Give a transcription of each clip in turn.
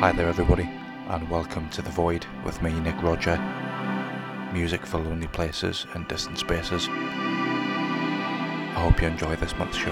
Hi there, everybody, and welcome to The Void with me, Nick Rodger. Music for lonely places and distant spaces. I hope you enjoy this month's show.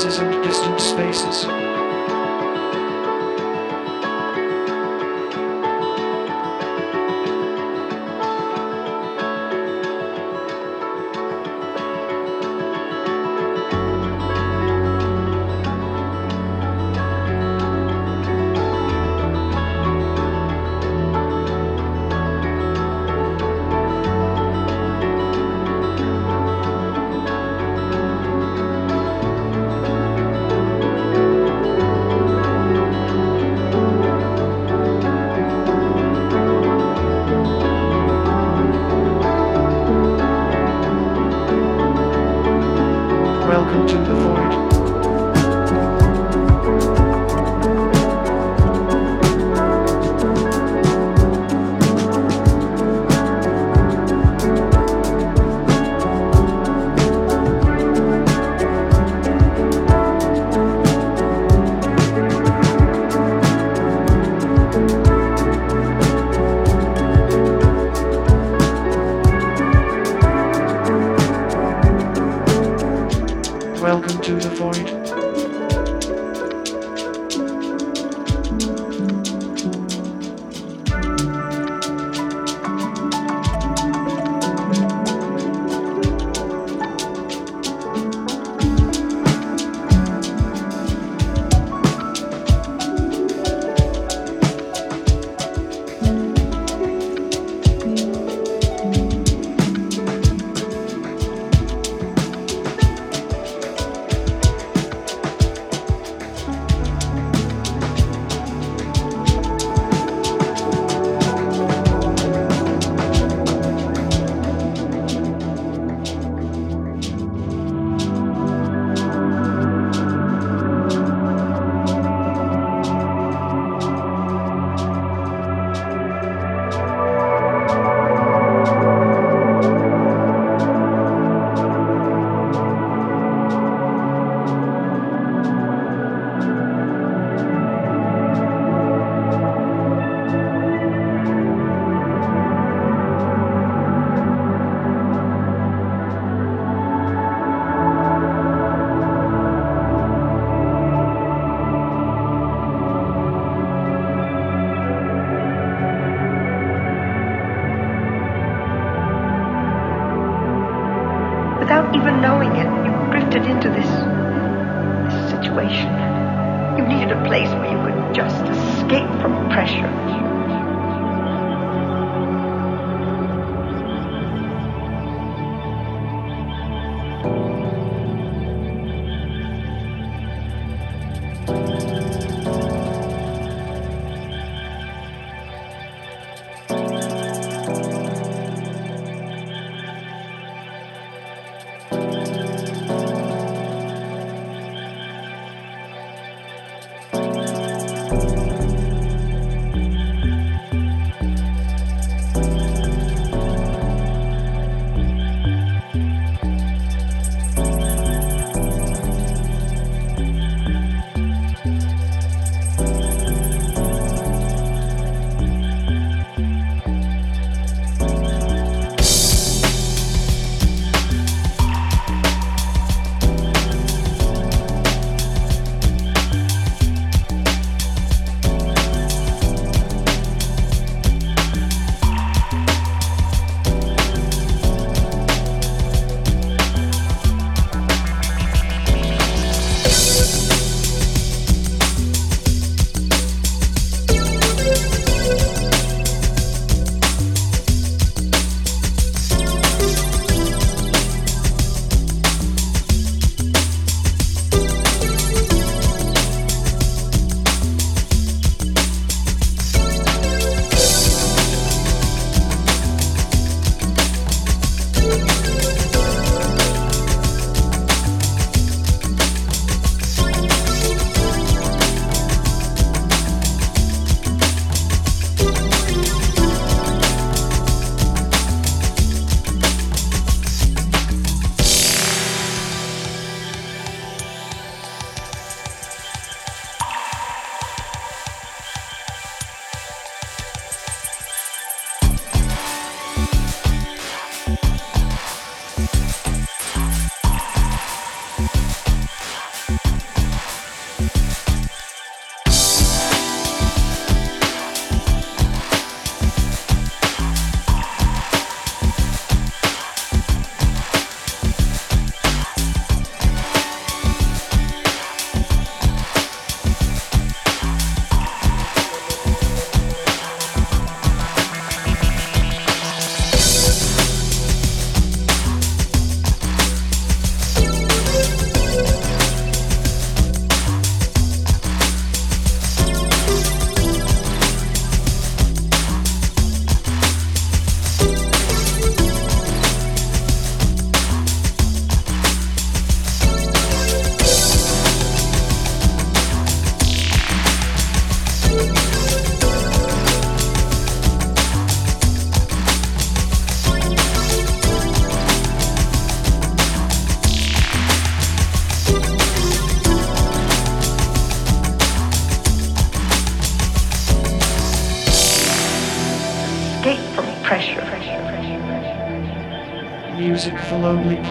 Places and distant spaces. Bye.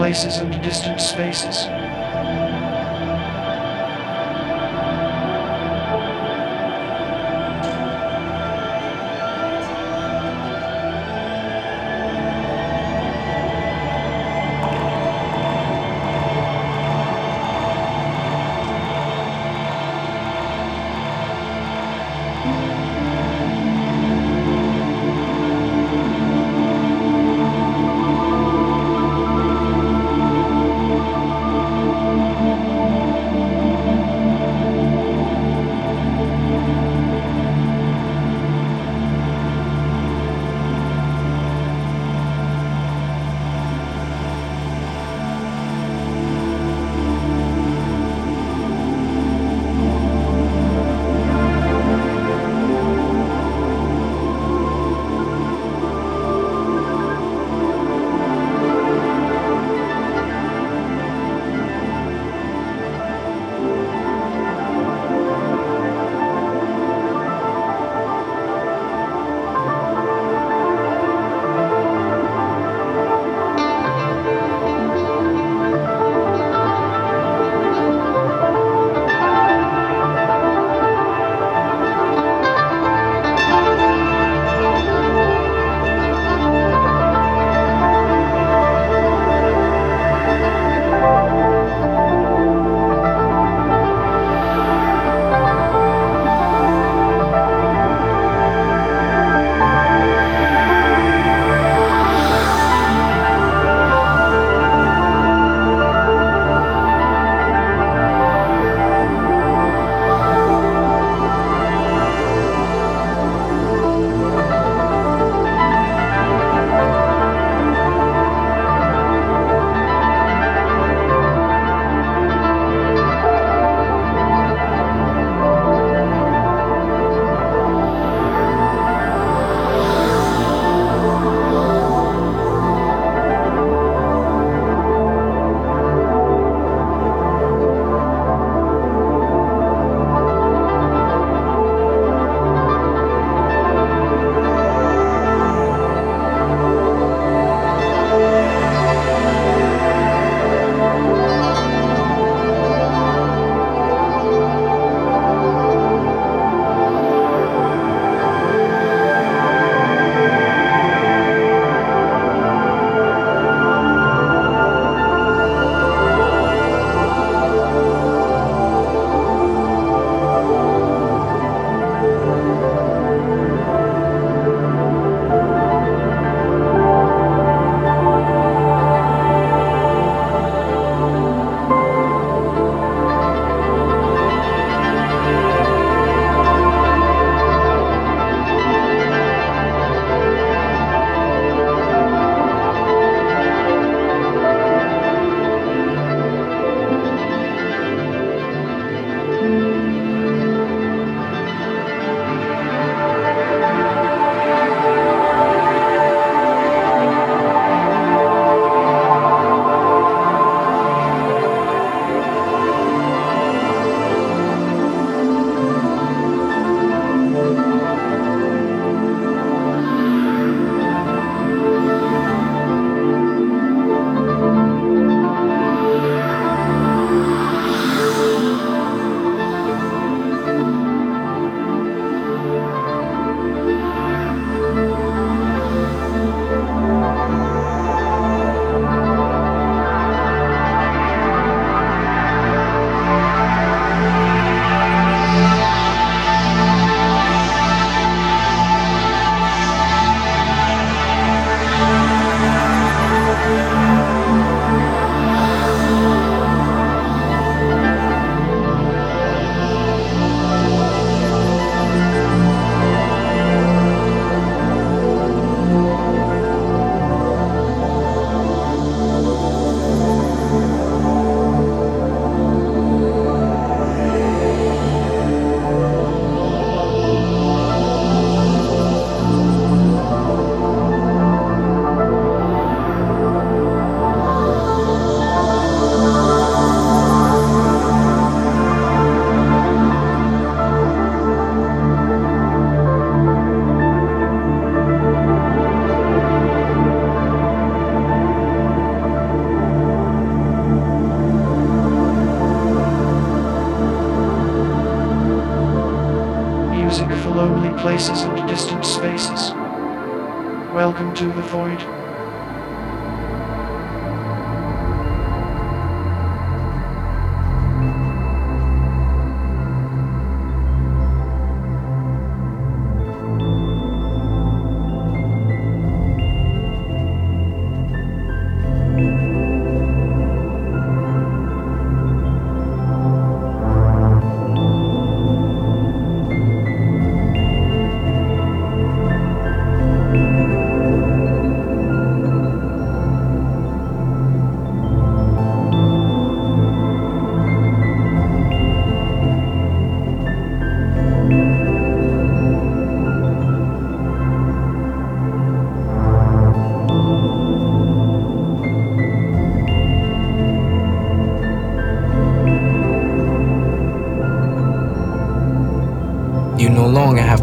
Places and distant spaces.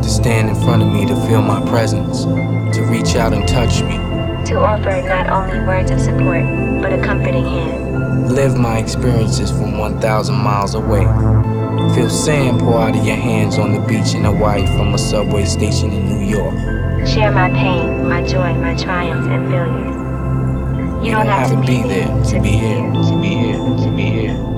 To stand in front of me to feel my presence, to reach out and touch me. to offer not only words of support, but a comforting hand. Live my experiences from 1,000 miles away. Feel sand pour out of your hands on the beach in Hawaii from a subway station in New York. Share my pain, my joy, my triumphs, and failures. You, don't, have, to be there to be here, to be here, to be here. to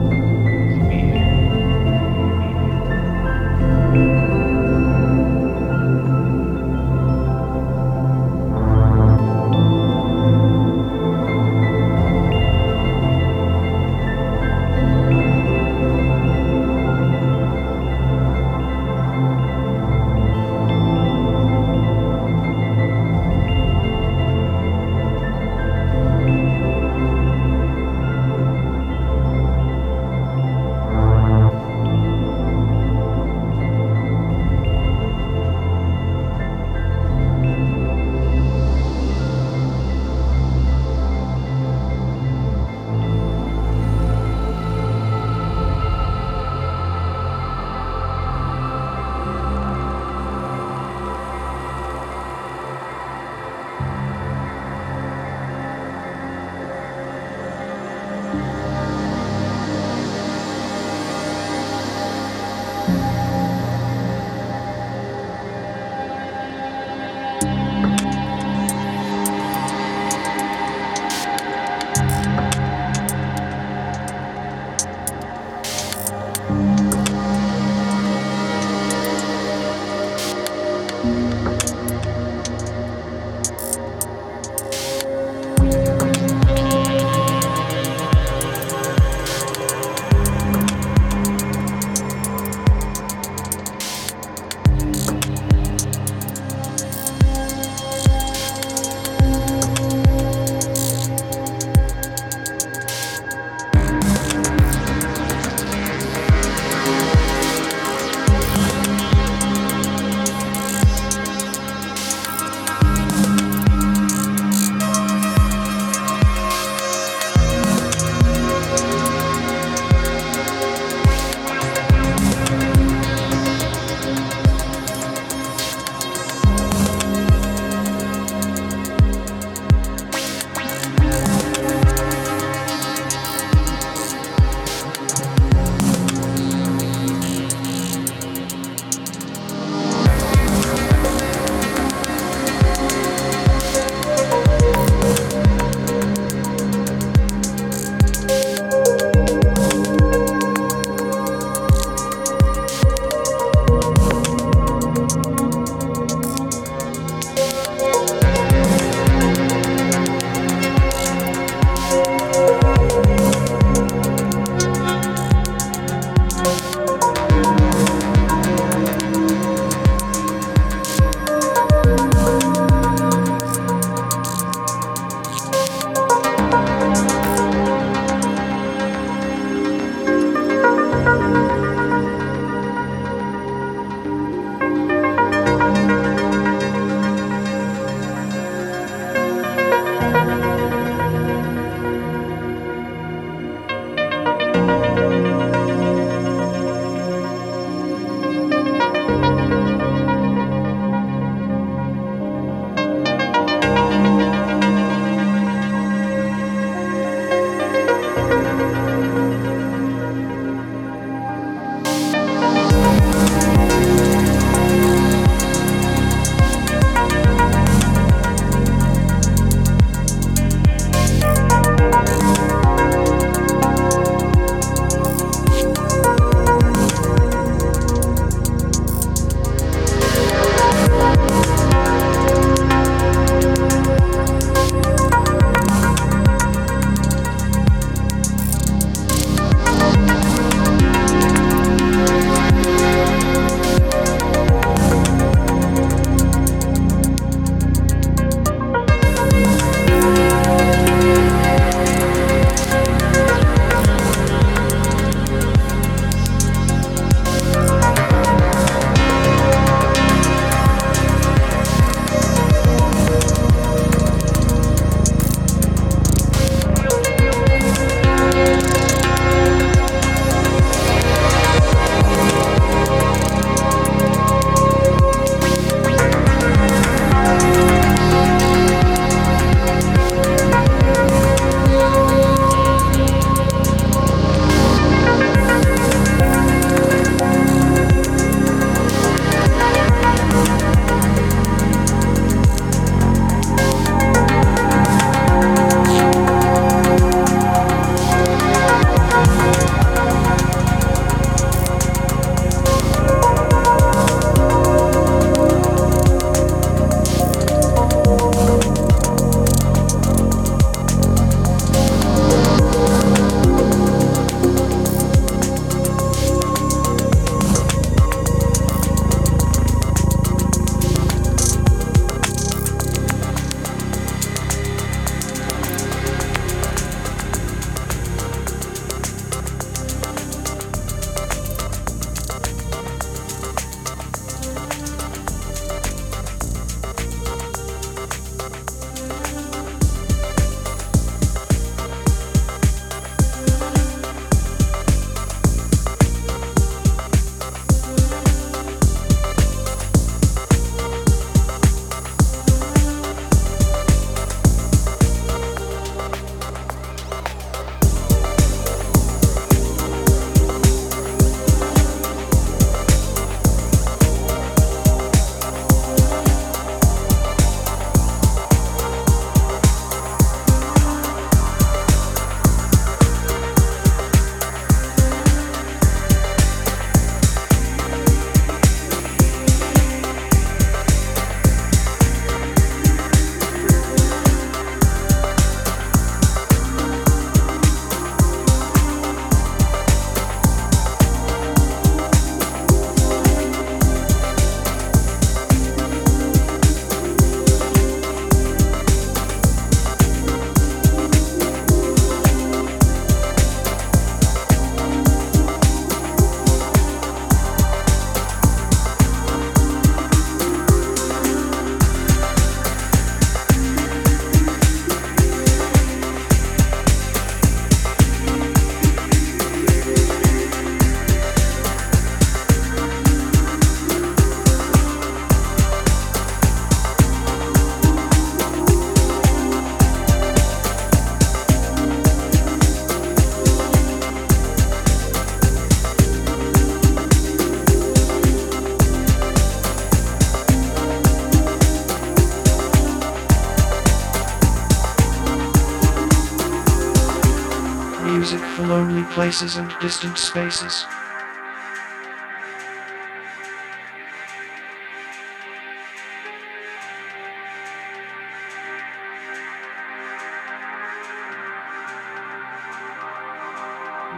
places and distant spaces.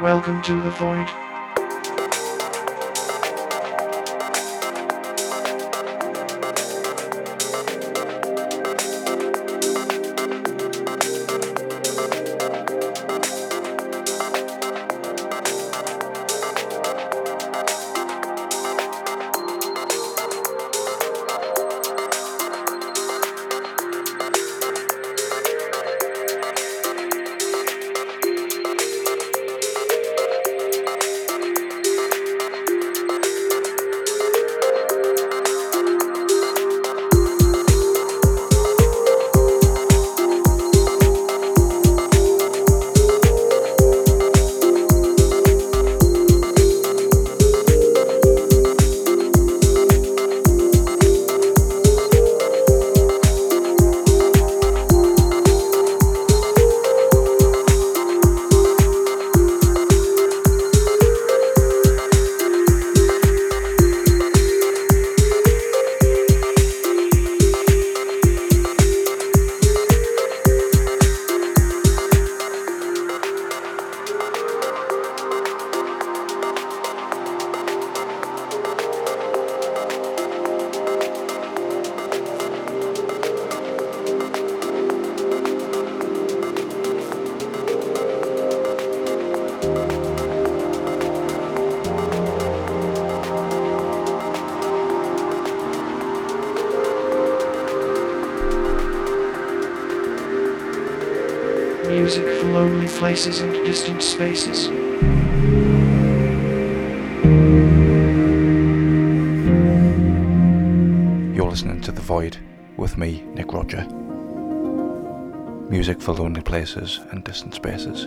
Welcome to the void. Places and distant spaces. You're listening to The Void with me, Nick Rodger. Music for lonely places and distant spaces.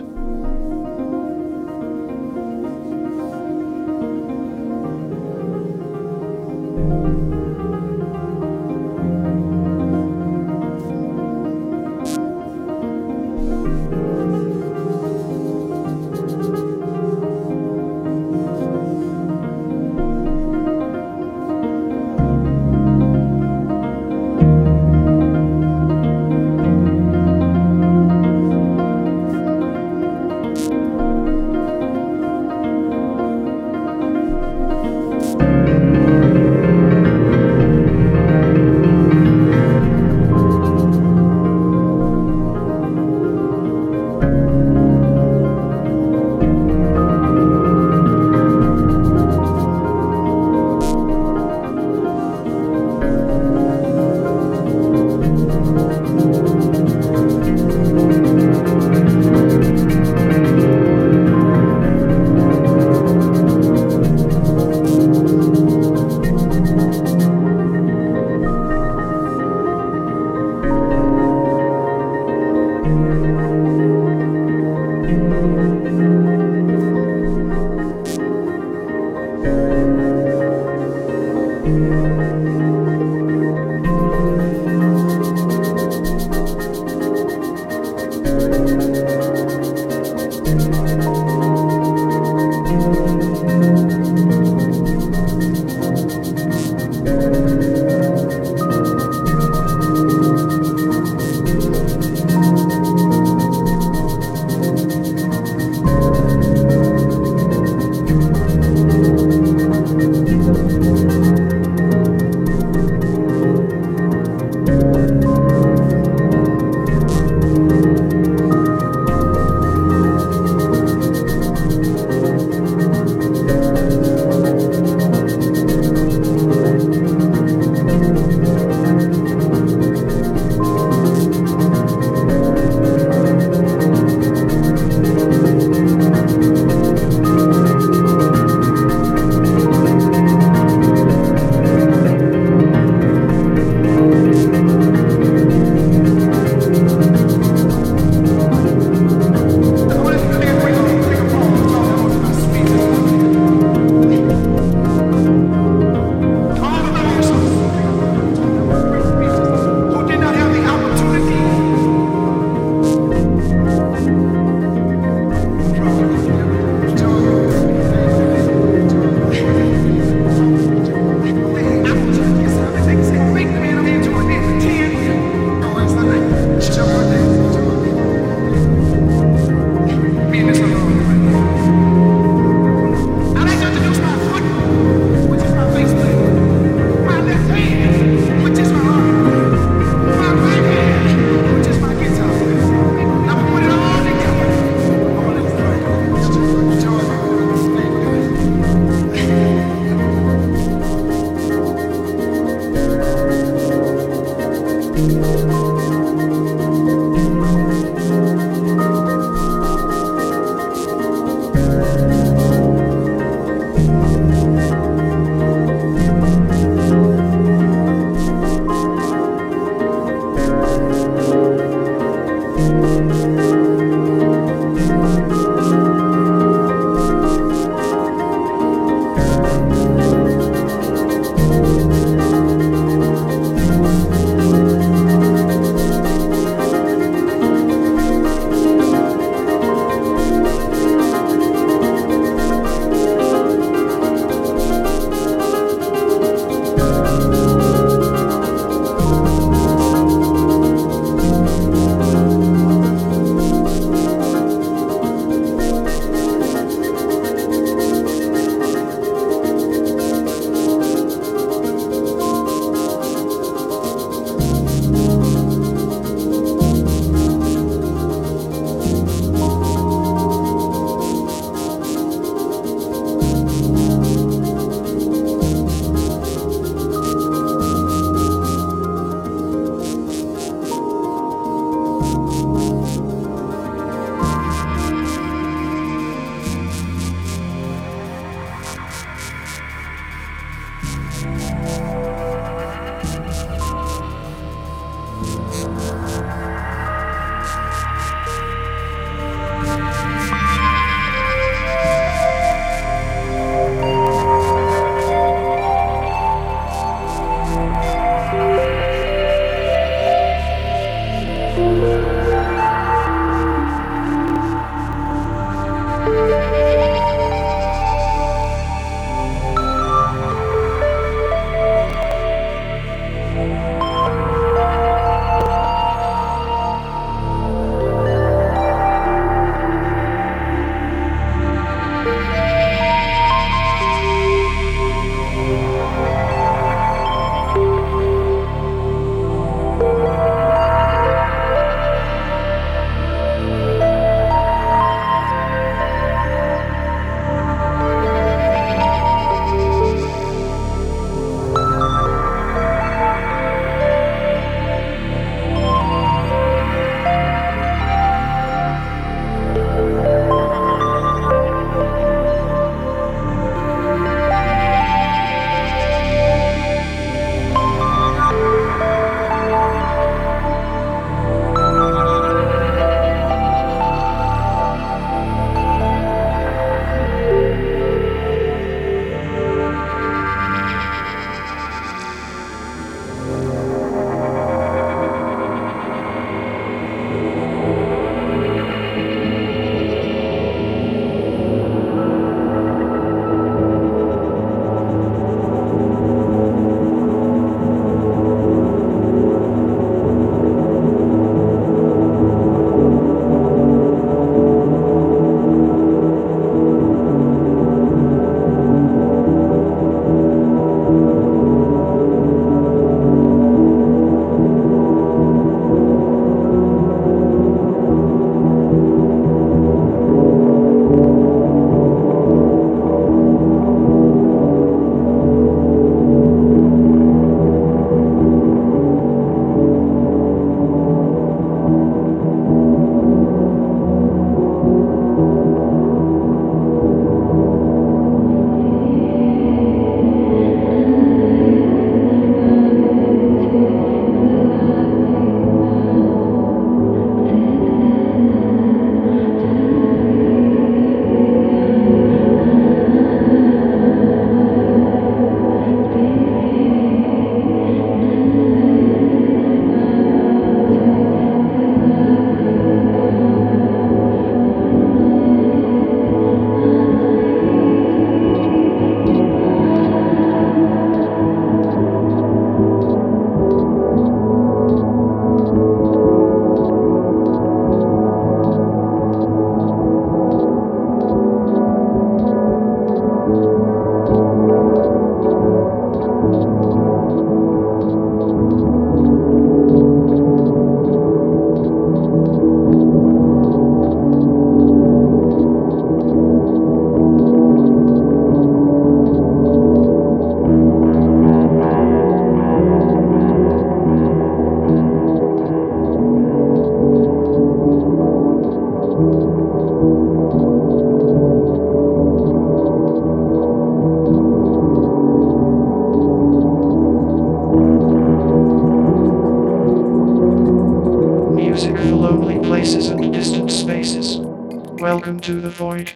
Void.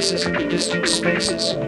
Places distant spaces.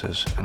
Places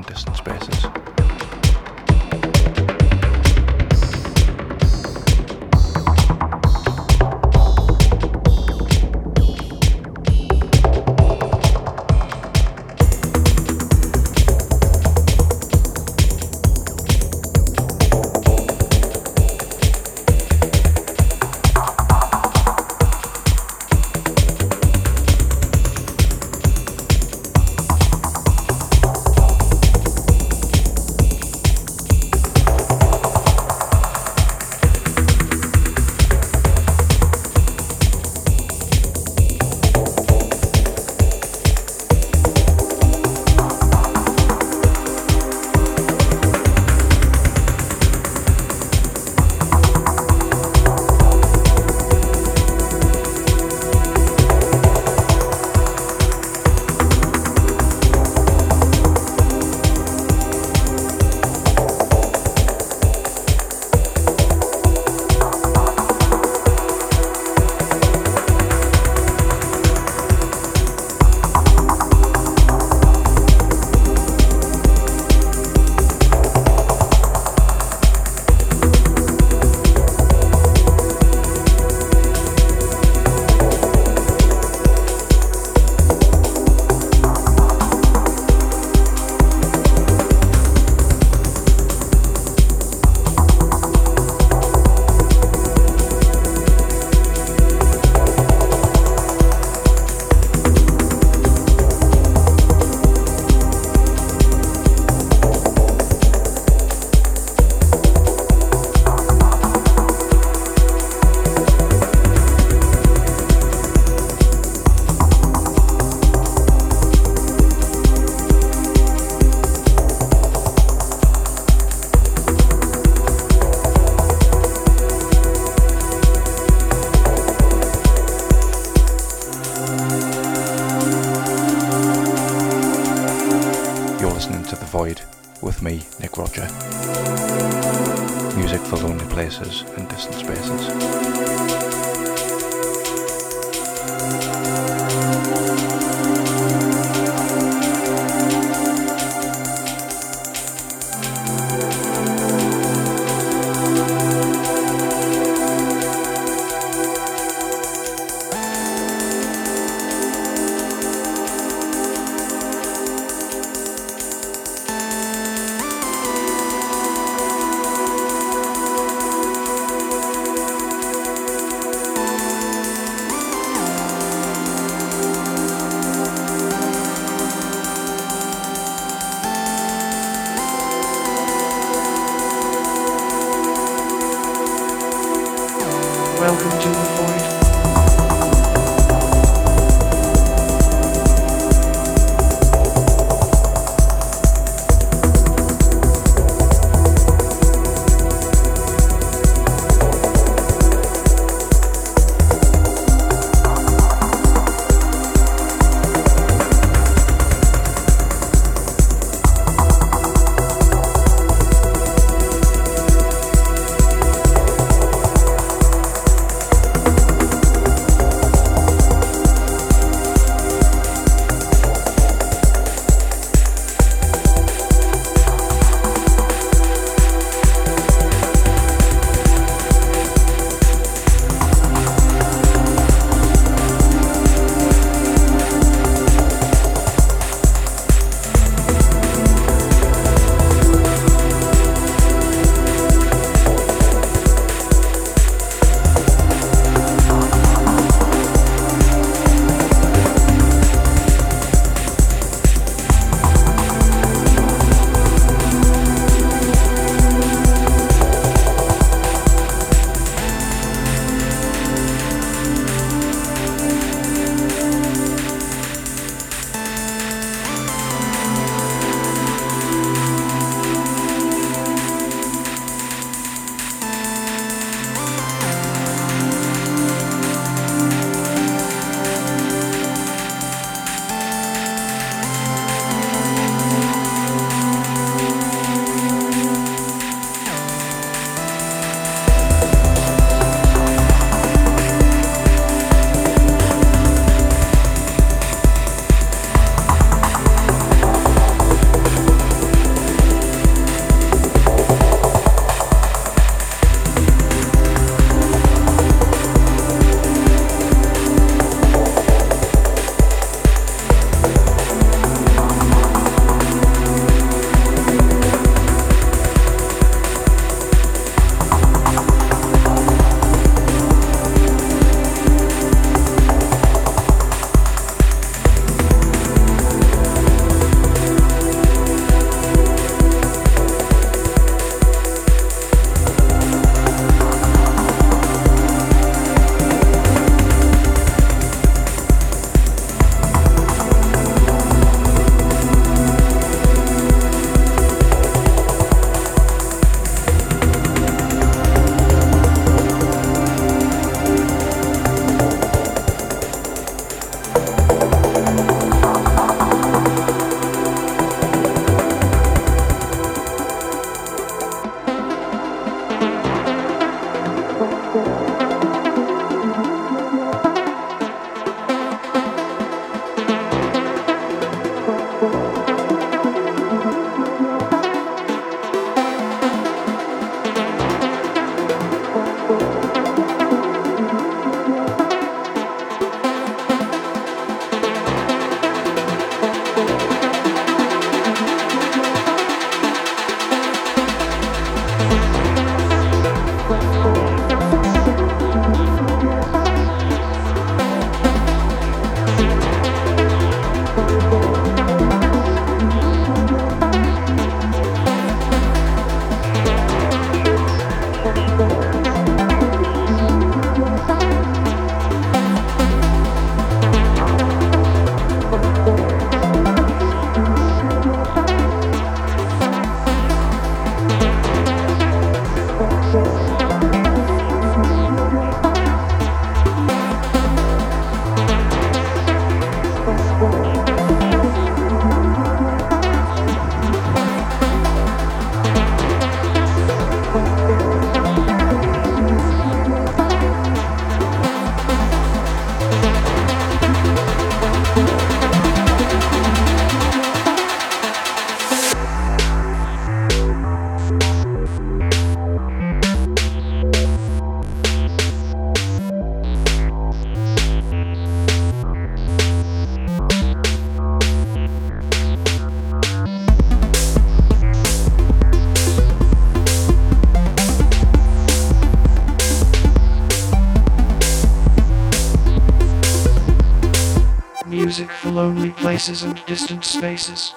lonely places and distant spaces.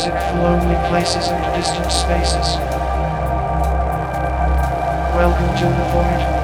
Music for lonely places and distant spaces. Welcome to the void.